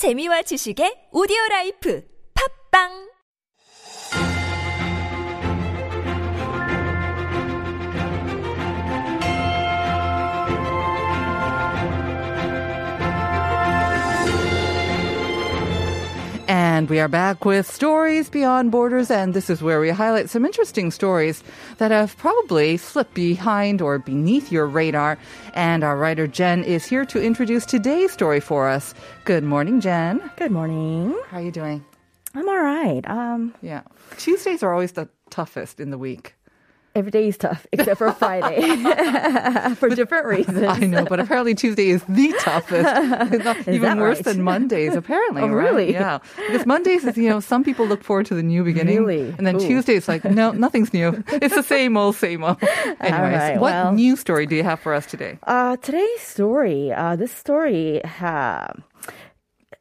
재미와 지식의 오디오 라이프. 팝빵 And we are back with Stories Beyond Borders, and this is where we highlight some interesting stories that have probably slipped behind or beneath your radar. And our writer Jen is here to introduce today's story for us. Good morning, Jen. Good morning. How are you doing? I'm all right. Um, Yeah. Tuesdays are always the toughest in the week. Every day is tough except for Friday for different reasons. I know, but apparently Tuesday is the toughest. It's not even worse right? than Mondays, apparently. Oh, right? really? Yeah. Because Mondays is, you know, some people look forward to the new beginning. Really? And then Ooh. Tuesday is like, no, nothing's new. It's the same old, same old. Anyways, right, what well- new story do you have for us today? Uh, today's story. Uh, this story. Uh,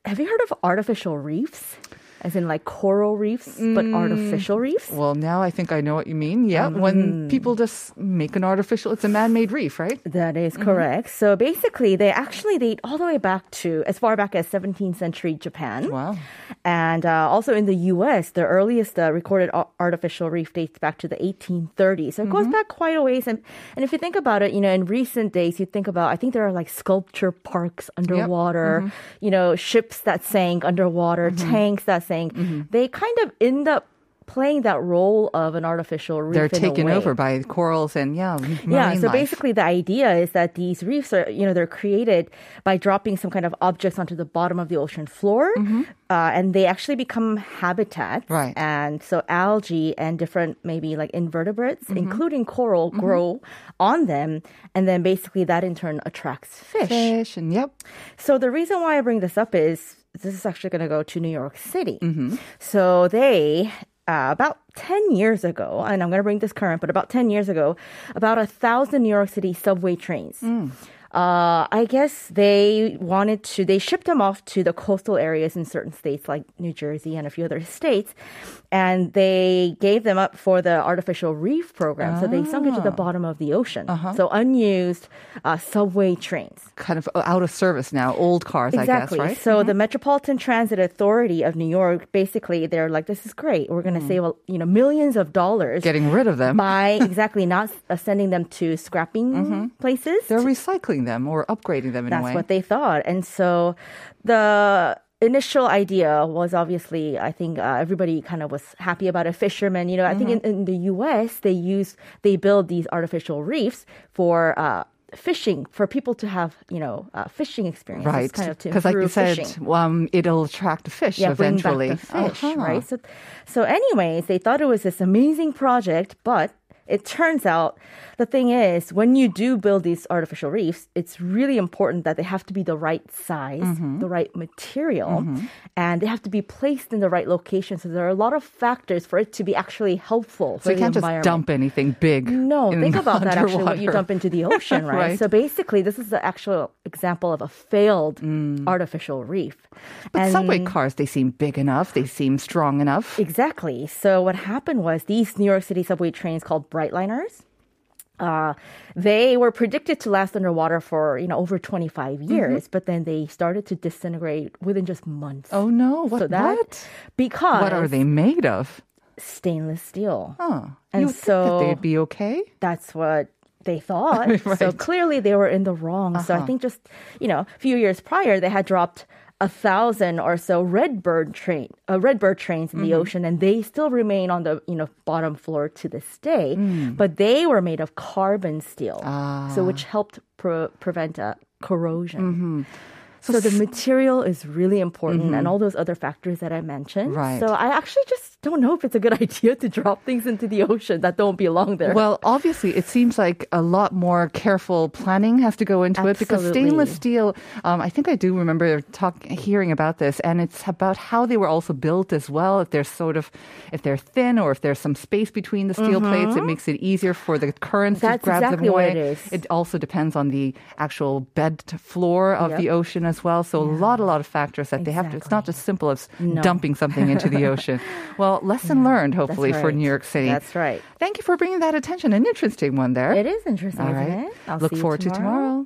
have you heard of artificial reefs? As in like coral reefs, but Mm. artificial reefs. Well, now I think I know what you mean. Yeah, when people just make an artificial, it's a man-made reef, right? That is Mm-hmm. correct. So basically, they actually date all the way back to as far back as 17th century Japan. Wow. And uh, also in the U.S., the earliest uh, recorded artificial reef dates back to the 1830s. So it goes back quite a ways. And, and if you think about it, you know, in recent days, you think about, I think there are like sculpture parks underwater, you know, ships that sank underwater, tanks that sank. They kind of end up playing that role of an artificial reef. They're taken over by corals and yeah, Yeah, so life. basically the idea is that these reefs are, you know, they're created by dropping some kind of objects onto the bottom of the ocean floor, uh, and they actually become habitats. Mm-hmm. Right. And so algae and different maybe like invertebrates, Mm-hmm. including coral, grow on them, and then basically that in turn attracts fish. fish and yep. So the reason why I bring this up is this is actually going to go to New York City. Mm-hmm. So they. Uh, about 10 years ago, and I'm going to bring this current, but about 10 years ago, about a thousand New York City subway trains. Mm. Uh, I guess they wanted to, they shipped them off to the coastal areas in certain states like New Jersey and a few other states. And they gave them up for the artificial reef program. So they sunk it to Ah. the bottom of the ocean. Uh-huh. So unused uh, subway trains. Kind of out of service now, old cars, Exactly. I guess, right? So the Metropolitan Transit Authority of New York, basically, they're like, "This is great. We're going to save, you know, millions of dollars Mm. Getting rid of them. by exactly not uh, sending them to scrapping places." They're recycling them or upgrading them in a way. That's what they thought, and so the initial idea was obviously, I think uh, everybody kind of was happy about a fisherman. you know, I think Mm-hmm. in, in the U.S. they use they build these artificial reefs for. Uh, Fishing for people to have, you know, uh, fishing experiences, right. kind of Because, like you said, fishing um, it'll attract the fish yeah, eventually. bring back the fish, Uh-huh. right? So, so anyways, they thought it was this amazing project, but it turns out the thing is, when you do build these artificial reefs, it's really important that they have to be the right size, Mm-hmm. the right material, and they have to be placed in the right location. So there are a lot of factors for it to be actually helpful So for you the can't just dump anything big. No, in think about that actually what you dump into the ocean, right? Right. So basically, this is the actual example of a failed artificial reef. Mm. But subway cars, they seem big enough. They seem strong enough. Exactly. So what happened was these New York City subway trains called Brightliners. Uh, they were predicted to last underwater for you know over 25 years, but then they started to disintegrate within just months. Oh no! What? so that what? because What are they made of? stainless steel. Huh. And you so- they'd be okay. That's what they thought. So clearly they were in the wrong. So I think just you know a few years prior they had dropped a thousand or so redbird train uh, redbird trains in the ocean and they still remain on the you know bottom floor to this day but they were made of carbon steel so which helped pre- prevent uh, corrosion. So, the material is really important and all those other factors that I mentioned. Right. So I actually just don't know if it's a good idea to drop things into the ocean that don't belong there. Well, obviously, it seems like a lot more careful planning has to go into it because stainless steel. Um, I think I do remember talk, hearing about this, and it's about how they were also built as well. If they're sort of, if they're thin or if there's some space between the steel plates, it makes it easier for the currents Mm-hmm. That's to grab exactly them what away. it is. It also depends on the actual bed floor of Yep. the ocean as well. So a lot, a lot of factors that they have to. It's not Exactly. just simple as No. dumping something into the ocean. Well, lesson learned, hopefully, for. New York City. That's right. Thank you for bringing that attention. An interesting one there. It is interesting, All right. isn't it? I'll Look forward to tomorrow.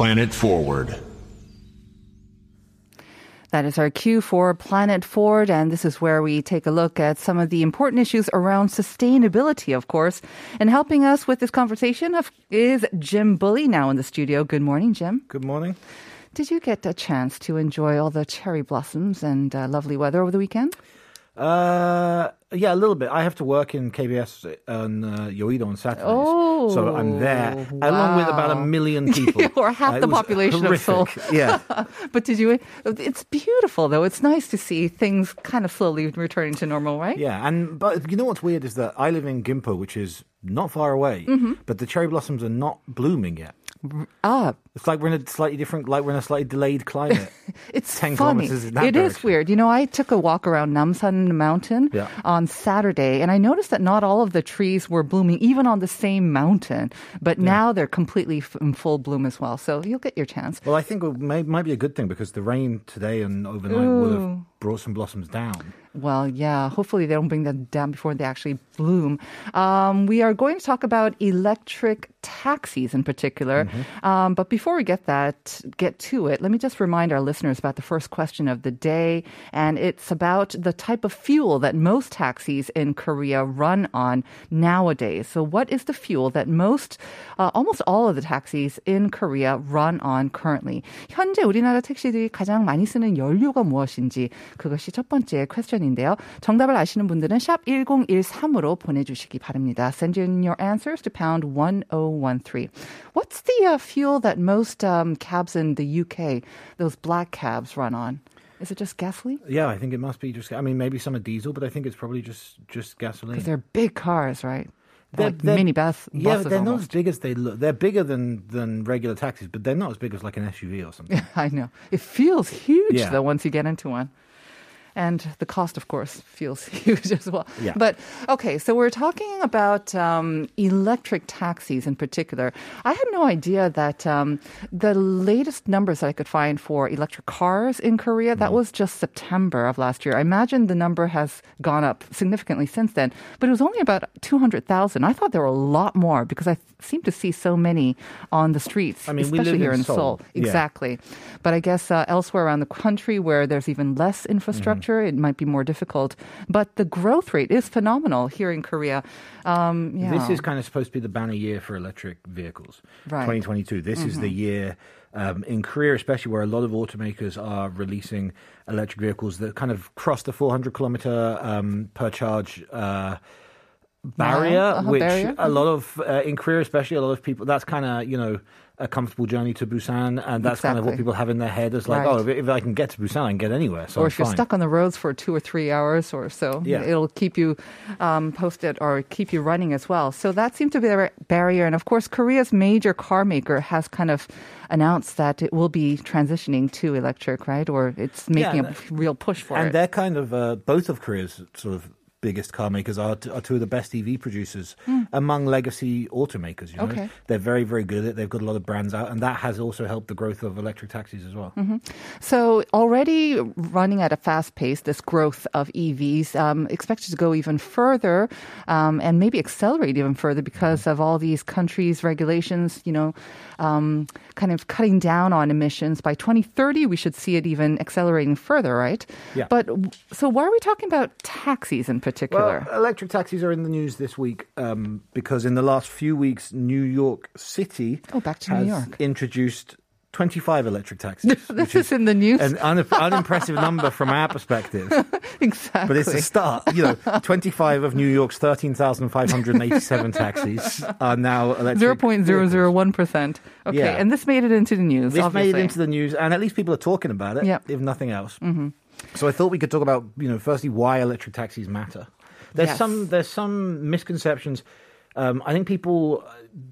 Planet Forward. That is our cue for Planet Forward, and this is where we take a look at some of the important issues around sustainability, of course. And helping us with this conversation is Jim Bulley now in the studio. Good morning, Jim. Good morning. Did you get a chance to enjoy all the cherry blossoms and uh, lovely weather over the weekend? Uh, yeah, a little bit. I have to work in KBS on uh, Yoido on Saturdays, oh, so I'm there wow. along with about a million people, or half uh, the population horrific. of Seoul. Yeah, but did you? It's beautiful though. It's nice to see things kind of slowly returning to normal, right? Yeah, and but you know what's weird is that I live in Gimpo, which is not far away, mm-hmm. but the cherry blossoms are not blooming yet. Ah, it's like we're in a slightly different, like we're in a slightly delayed climate. it's 10 funny. kilometers in that It is weird. You know, I took a walk around Namsan Mountain Yeah. on Saturday, and I noticed that not all of the trees were blooming, even on the same mountain. But now they're completely f- in full bloom as well. So you'll get your chance. Well, I think it may, might be a good thing because the rain today and overnight will have brought some blossoms down. Well, yeah. Hopefully, they don't bring them down before they actually bloom. Um, we are going to talk about electric taxis in particular. Um, but before we get that, get to it, let me just remind our listeners about the first question of the day, and it's about the type of fuel that most taxis in Korea run on nowadays. So, what is the fuel that most, uh, almost all of the taxis in Korea run on currently? 현재 우리나라 택시들이 가장 많이 쓰는 연료가 무엇인지 그것이 첫 번째 퀘스천인데요. 정답을 아시는 분들은 샵 1013으로 보내주시기 바랍니다. Send in your answers to pound 1013. What's the uh, fuel that most um, cabs in the UK, those black cabs, run on? Is it just gasoline? Yeah, I think it must be just. I mean, maybe some are diesel, but I think it's probably just just gasoline. Because they're big cars, right? They're- like they're- mini bus, Yeah, they're not as big as they look. They're bigger than than regular taxis, but they're not as big as like an SUV or something. I know. It feels huge Yeah. though once you get into one. And the cost, of course, feels huge as well. Yeah. But okay, so we're talking about um, electric taxis in particular. I had no idea that um, the latest numbers that I could find for electric cars in Korea that was just September of last year. I imagine the number has gone up significantly since then, but it was only about two hundred thousand. I thought there were a lot more because I seem to see so many on the streets, I mean, we especially here in in Seoul. Seoul. Yeah. Exactly. But I guess uh, elsewhere around the country where there's even less infrastructure, Mm-hmm. It might be more difficult. But the growth rate is phenomenal here in Korea. Um, yeah. This is kind of supposed to be the banner year for electric vehicles. Right. 2022. This is the year um, in Korea, especially where a lot of automakers are releasing electric vehicles that kind of cross the 400 kilometer um, per charge. Uh, barrier, uh-huh, which barrier. a lot of uh, in Korea, especially a lot of people. That's kind of you know a comfortable journey to Busan, and that's kind of what people have in their head as like, Right. oh, if, if I can get to Busan, I can get anywhere. So or if you're stuck on the roads for two or three hours or so, Yeah. it'll keep you um, posted or keep you running as well. So that seems to be a barrier. And of course, Korea's major car maker has kind of announced that it will be transitioning to electric, right? Or it's making Yeah, a real push for and it. they're kind of uh, both of Korea's sort of biggest car makers are, t- are two of the best EV producers among legacy automakers. You know. Okay. they're very very good at it. They've got a lot of brands out, and that has also helped the growth of electric taxis as well. Mm-hmm. So already running at a fast pace, this growth of EVs um, expected to go even further um, and maybe accelerate even further because of all these countries' regulations. You know, um, kind of cutting down on emissions by 2030. We should see it even accelerating further, right? Yeah. But so why are we talking about taxis in particular? Particular? Well, electric taxis are in the news this week um, because in the last few weeks, New York City Oh, back to has New York. introduced 25 electric taxis. this which is in the news. An un- unimpressive number from our perspective, exactly. but it's a start. You know, 25 of New York's 13,587 taxis are now electric. Zero point zero zero one percent. Okay, Yeah. and this made it into the news. This obviously. made it into the news, and at least people are talking about it, Yep. if nothing else. Mm-hmm. So I thought we could talk about, you know, firstly why electric taxis matter. There's Yes. some there's some misconceptions. Um, I think people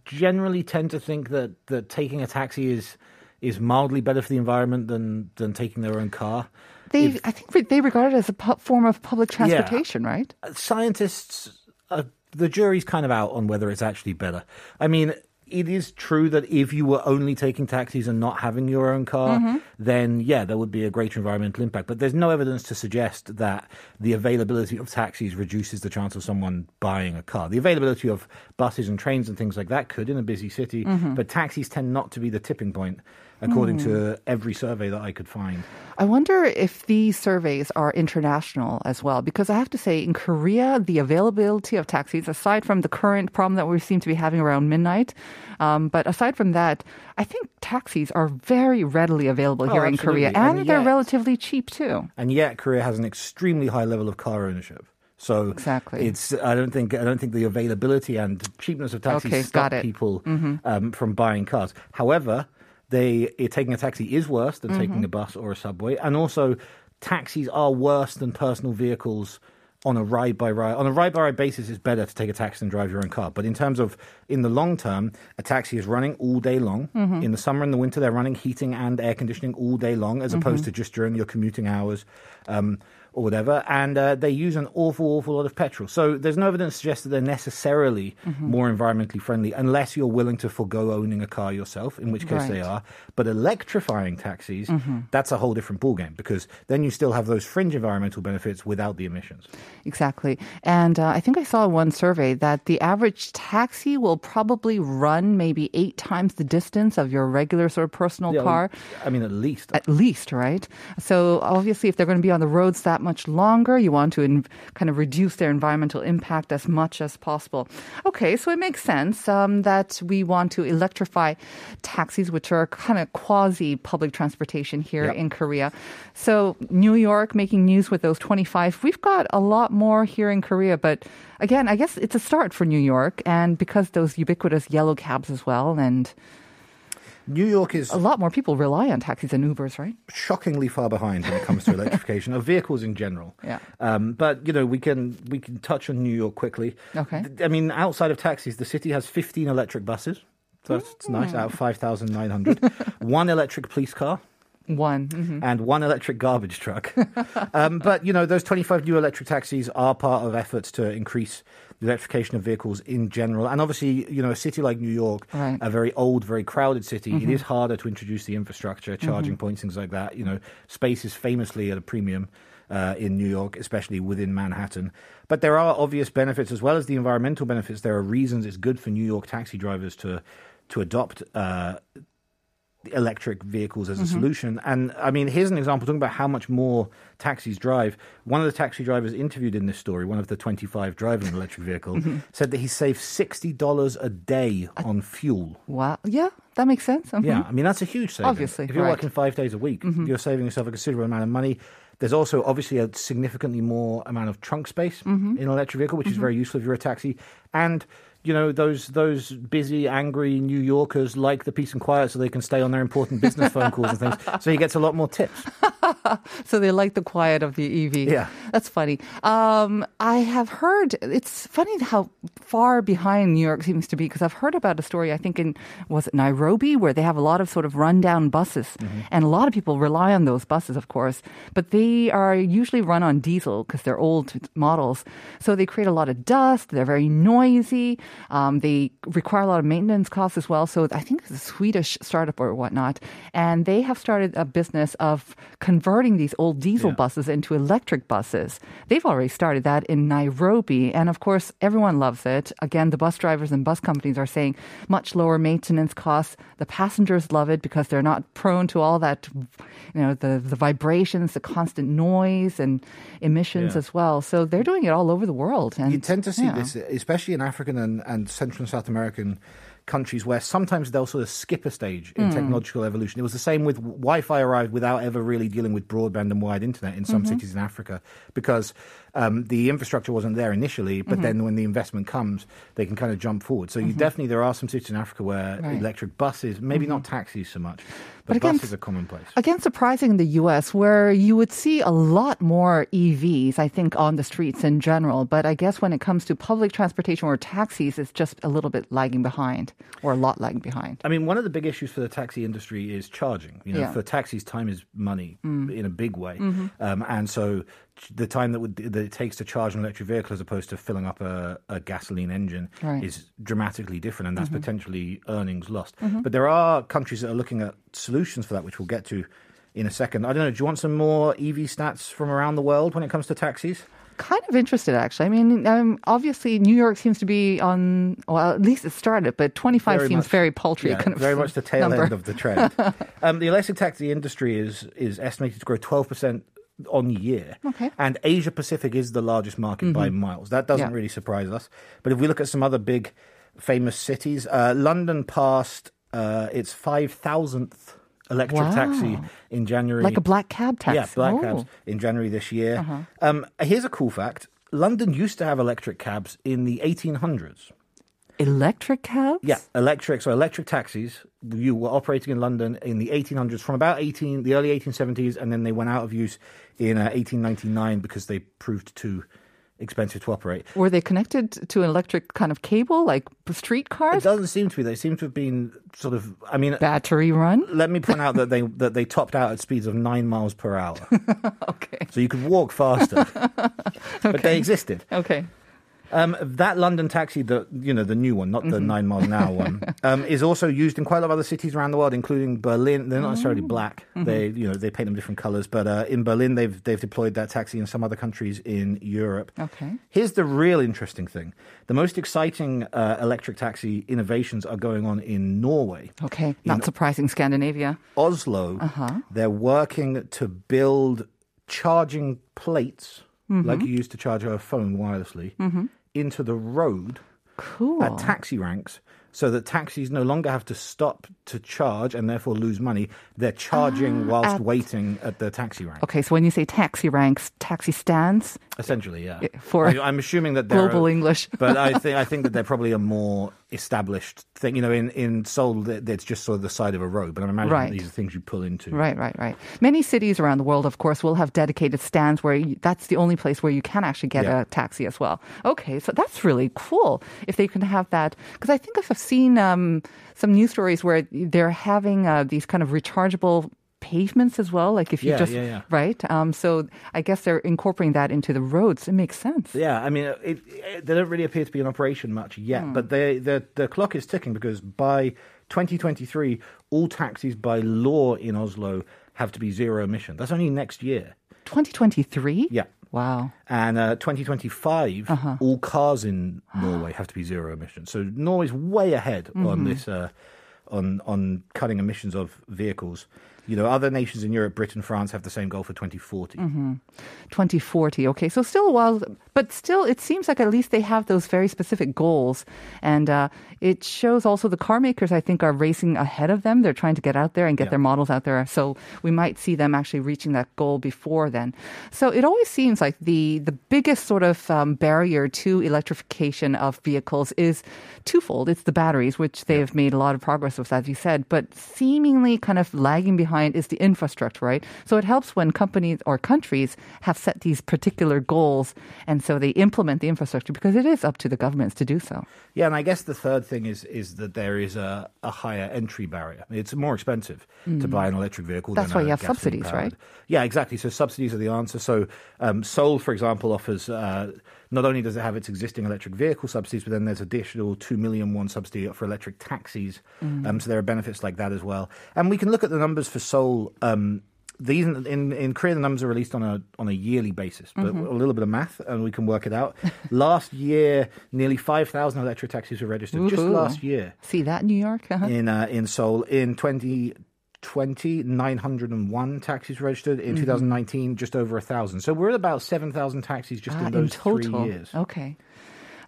generally tend to think that that taking a taxi is is mildly better for the environment than than taking their own car. They, If- I think they regard it as a pu- form of public transportation, right? scientists, uh, the jury's kind of out on whether it's actually better. I mean, it is true that if you were only taking taxis and not having your own car, mm-hmm. then yeah, there would be a greater environmental impact. But there's no evidence to suggest that the availability of taxis reduces the chance of someone buying a car. The availability of buses and trains and things like that could in a busy city, mm-hmm. but taxis tend not to be the tipping point, according to every survey that I could find. I wonder if these surveys are international as well, because I have to say, in Korea, the availability of taxis, aside from the current problem that we seem to be having around midnight, um, but aside from that, I think taxis are very readily available Oh, here in Korea, absolutely. and, And they're relatively cheap too. and yet Korea has an extremely high level of car ownership. So Exactly. it's I don't think I don't think the availability and cheapness of taxis Okay, stop got it. Mm-hmm. people um, from buying cars. However, they taking a taxi is worse than taking Mm-hmm. a bus or a subway, and also taxis are worse than personal vehicles. On a ride by ride, on a ride by ride basis, it's better to take a taxi than drive your own car. But in terms of in the long term, a taxi is running all day long. Mm-hmm. In the summer and the winter, they're running heating and air conditioning all day long, as opposed Mm-hmm. to just during your commuting hours. Um, or whatever, and uh, they use an awful, awful lot of petrol. So there's no evidence to suggest that they're necessarily Mm-hmm. more environmentally friendly, unless you're willing to forego owning a car yourself, in which case they are. But electrifying taxis, Mm-hmm. that's a whole different ballgame because then you still have those fringe environmental benefits without the emissions. Exactly. And uh, I think I saw one survey that the average taxi will probably run maybe eight times the distance of your regular sort of personal Yeah, car. I mean, at least. At least, right? So obviously, if they're going to be on the roads that much longer, you want to in, kind of reduce their environmental impact as much as possible. Okay, so it makes sense um, that we want to electrify taxis, which are kind of quasi public transportation here Yep. in Korea. So New York making news with those 25. We've got a lot more here in Korea, but again, I guess it's a start for New York, and because those ubiquitous yellow cabs as well, and New York is a lot more people rely on taxis and Ubers, right? shockingly far behind when it comes to electrification of vehicles in general. Yeah. Um, but you know, we can we can touch on New York quickly. Okay. I mean, outside of taxis, the city has 15 electric buses. So that's it's nice. Out of 5,900, one electric police car. One. mhm. and one electric garbage truck. um, but you know, those 25 new electric taxis are part of efforts to increase the electrification of vehicles in general. And obviously, you know, a city like New York, Right. a very old, very crowded city, it is harder to introduce the infrastructure, charging points, things like that. You know, space is famously at a premium. Uh, in New York, especially within Manhattan. But there are obvious benefits as well as the environmental benefits. There are reasons it's good for New York taxi drivers to to adopt uh, electric vehicles as a mm-hmm. solution. And I mean, here's an example talking about how much more taxis drive. One of the taxi drivers interviewed in this story, one of the 25 driving an electric vehicle, mm-hmm. said that he saved $60 a day on fuel. Wow. Yeah, that makes sense. Mhm. Yeah, I mean, that's a huge saving. Obviously, If you're right. working five days a week, mm-hmm. you're saving yourself a considerable amount of money. There's also obviously a significantly more amount of trunk space in an electric vehicle, which is very useful if you're a taxi. And you know those those busy, angry New Yorkers like the peace and quiet, so they can stay on their important business phone calls and things. So he gets a lot more tips. So they like the quiet of the EV. Yeah. That's funny. Um, I have heard, it's funny how far behind New York seems to be because I've heard about a story, I think in, was it Nairobi, where they have a lot of sort of rundown buses. And a lot of people rely on those buses, of course, but they are usually run on diesel because they're old models. So they create a lot of dust. They're very noisy. Um, they require a lot of maintenance costs as well. So I think it's a Swedish startup or whatnot, and they have started a business of converting these old diesel Yeah. buses into electric buses. They've already started that in Nairobi, and of course, everyone loves it. Again, the bus drivers and bus companies are saying much lower maintenance costs. The passengers love it because they're not prone to all that, you know, the the vibrations, the constant noise and emissions Yeah. as well. So they're doing it all over the world. And you tend to see yeah. this, especially in African and, and Central and South American countries, where sometimes they'll sort of skip a stage in technological evolution. It was the same with Wi-Fi arrived without ever really dealing with broadband and wide internet in some Mm-hmm. cities in Africa because um, the infrastructure wasn't there initially. Mm-hmm. But then when the investment comes, they can kind of jump forward. So you definitely there are some cities in Africa where Right. Mm-hmm. electric buses, maybe not taxis so much, But but, again, buses are commonplace. Again, surprising in the US, where you would see a lot more EVs, I think, on the streets in general. But I guess when it comes to public transportation or taxis, it's just a little bit lagging behind or a lot lagging behind. I mean, one of the big issues for the taxi industry is charging. You know, Yeah. for taxis, time is money Mm. in a big way, Mm-hmm. um, and so the time that, would, that it takes to charge an electric vehicle as opposed to filling up a, a gasoline engine Right. Mm-hmm. is dramatically different, and that's potentially earnings lost. But there are countries that are looking at solutions for that, which we'll get to in a second. I don't know. Do you want some more EV stats from around the world when it comes to taxis? Kind of interested, actually. I mean, um, obviously, New York seems to be on, well, at least it started, but 25 seems much- very paltry. yeah, kind of very much the tail number. end of the trend. um, the electric taxi industry is is estimated to grow twelve percent on year. Okay. Mm-hmm. And Asia Pacific is the largest market by miles. That doesn't Yeah. really surprise us. But if we look at some other big famous cities, uh, London passed uh, its five thousandth electric Wow. taxi in January. Like a black cab taxi. Yeah, black Oh. cabs in January this year. Uh-huh. Um, here's a cool fact. London used to have electric cabs in the 1800s. Electric cabs? Yeah, electric. So electric taxis. You were operating in London in the 1800s, from about 18, the early 1870s, and then they went out of use in uh, 1899 because they proved too expensive to operate. Were they connected to an electric kind of cable, like streetcars? It doesn't seem to be. They seem to have been sort of. I mean, Battery run? let me point out that they that they topped out at speeds of nine miles per hour, Okay. so you could walk faster. But they existed. Okay. Um, that London taxi, the you know the new one, not the nine miles an hour one, um, is also used in quite a lot of other cities around the world, including Berlin. They're not necessarily black; they you know they paint them different colors. But uh, in Berlin, they've they've deployed that taxi in some other countries in Europe. Okay. Here's the real interesting thing: the most exciting uh, electric taxi innovations are going on in Norway. Okay. Not surprising, Scandinavia. Oslo, Uh-huh. they're working to build charging plates like you use to charge your phone wirelessly into the road Cool. at taxi ranks so that taxis no longer have to stop to charge and therefore lose money. They're charging whilst Ah, at- waiting at the taxi rank. Okay, so when you say taxi ranks, taxi stands, Essentially, yeah. for I, am assuming that they're global English. but I think I think that they're probably a more established thing. You know, in in Seoul, it's just sort of the side of a road. But I'm imagining Right. these are things you pull into. Right, right, right. Many cities around the world, of course, will have dedicated stands where you, that's the only place where you can actually get Yeah. a taxi as well. Okay, so that's really cool if they can have that. Because I think I've seen um, some news stories where they're having uh, these kind of rechargeable pavements as well. Like if you Yeah, just yeah, yeah. right. Um, so I guess they're incorporating that into the roads. It makes sense. Yeah, I mean, it, it, they don't really appear to be in operation much yet, Hmm. but they, the the clock is ticking because by 2023, all taxis by law in Oslo have to be zero emission. That's only next year. 2023. Yeah. Wow. And uh, 2025, Uh-huh. all cars in Norway have to be zero emissions. So Norway's way ahead Mm-hmm. on this, uh, on on cutting emissions of vehicles. You know, other nations in Europe, Britain, France, have the same goal for 2040. 2040. Okay, so still a while, but still, it seems like at least they have those very specific goals. And uh, it shows also the car makers, I think, are racing ahead of them. They're trying to get out there and get Yeah. their models out there. So we might see them actually reaching that goal before then. So it always seems like the, the biggest sort of um, barrier to electrification of vehicles is twofold. It's the batteries, which they have made a lot of progress with, as you said, but seemingly kind of lagging behind is the infrastructure, right? So it helps when companies or countries have set these particular goals and so they implement the infrastructure because it is up to the governments to do so. Yeah, and I guess the third thing is is that there is a, a higher entry barrier. It's more expensive to buy an electric vehicle. Mm. That's than why a you have subsidies, gasoline-powered. right? Yeah, exactly. So subsidies are the answer. So um, Seoul, for example, offers uh, not only does it have its existing electric vehicle subsidies, but then there's additional two million won subsidy for electric taxis. Um, so there are benefits like that as well. And we can look at the numbers for Seoul. Um, these in, in Korea the numbers are released on a on a yearly basis, but a little bit of math and we can work it out. last year, nearly five thousand electric taxis were registered just last year See that, New York? Uh-huh. in uh, in Seoul in 2020 901 taxis registered Mm-hmm. in 2019 just over a thousand so we're at about 7000 taxis just Ah, in those total. three years Okay.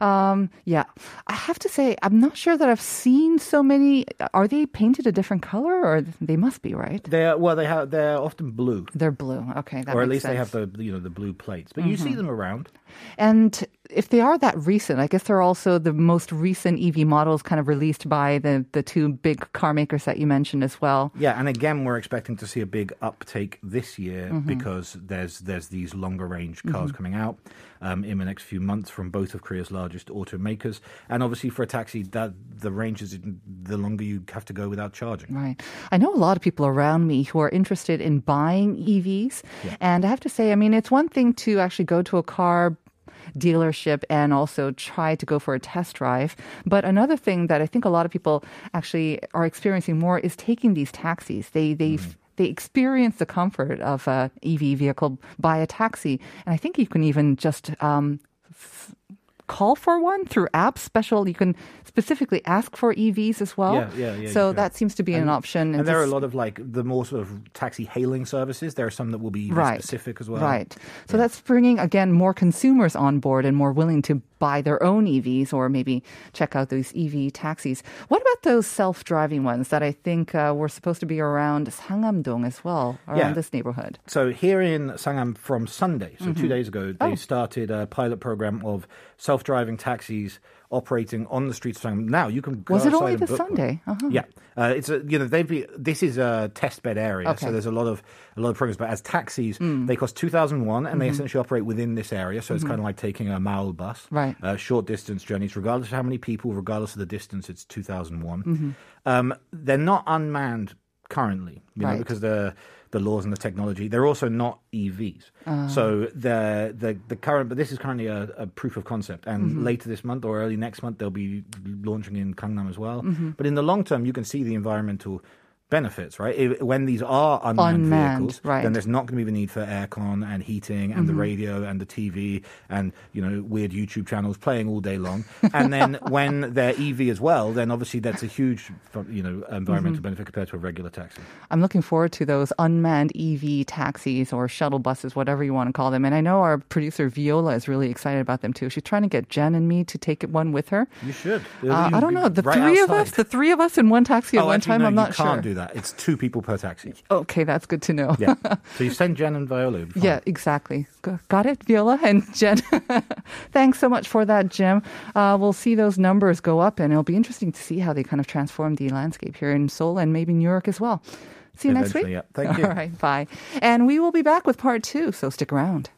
Um, yeah, I have to say, I'm not sure that I've seen so many. Are they painted a different color, or they must be right? they're well they have they're often blue They're blue. Okay, or at least they have the you know the blue plates but you see them around And if they are that recent, I guess they're also the most recent EV models, kind of released by the the two big car makers that you mentioned as well. yeah and again we're expecting to see a big uptake this year Mm-hmm. because there's there's these longer range cars coming out um, in the next few months from both of korea's largest automakers and obviously for a taxi that the range is the longer you have to go without charging Right. I know a lot of people around me who are interested in buying EVs. And I have to say, I mean, it's one thing to actually go to a car dealership and also try to go for a test drive. But another thing that I think a lot of people actually are experiencing more is taking these taxis. They, they, they experience the comfort of a EV vehicle by a taxi. And I think you can even just, um, call for one through apps special you can specifically ask for evs as well Yeah, yeah, yeah, so that seems to be an option And there are a lot of like the more sort of taxi hailing services. There are some that will be right. specific as well. Right. So that's bringing again more consumers on board and more willing to buy their own EVs or maybe check out those EV taxis. What about those self-driving ones that I think uh, were supposed to be around Sangam-dong as well, around Yeah. this neighborhood? So here in Sangam from Sunday, so Mm-hmm. two days ago, Oh. they started a pilot program of self-driving taxis operating on the streets of Sangam. Now you can go Was it only this. Sunday? Uh-huh. Yeah, uh, it's a you know they've been, this is a test bed area, Okay. Mm. so there's a lot of a lot of programs. But as taxis, they cost two thousand one, and they Mm-hmm. essentially operate within this area. So it's kind of like taking a Maul bus, Right. Uh, short distance journeys, regardless of how many people, regardless of the distance. It's two thousand one. Mm-hmm. Um, they're not unmanned currently, you know, Right. because the the laws and the technology. They're also not EVs. Ah. So the the the current, but this is currently a, a proof of concept, and Mm-hmm. later this month or early next month they'll be launching in Gangnam as well. Mm-hmm. But in the long term, you can see the environmental benefits, right? If, when these are unmanned, Unmanned, vehicles, right. then there's not going to be the need for aircon and heating and the Mm-hmm. radio and the TV and you know weird YouTube channels playing all day long. and then when they're EV as well, then obviously that's a huge you know environmental Mm-hmm. benefit compared to a regular taxi. I'm looking forward to those unmanned EV taxis or shuttle buses, whatever you want to call them. And I know our producer Viola is really excited about them too. She's trying to get Jen and me to take one with her. You should. Uh, I don't know. The three of us, the three of us in one taxi at oh, one actually, time. no, I'm not sure. do that. It's two people per taxi. Okay, that's good to know. Yeah. so you send Jen and Viola. Yeah, exactly. Got it, Viola and Jen. Thanks so much for that, Jim. Uh, we'll see those numbers go up, and it'll be interesting to see how they kind of transform the landscape here in Seoul and maybe New York as well. See you next week. Yeah. Thank you. All right, bye. And we will be back with part two, so stick around.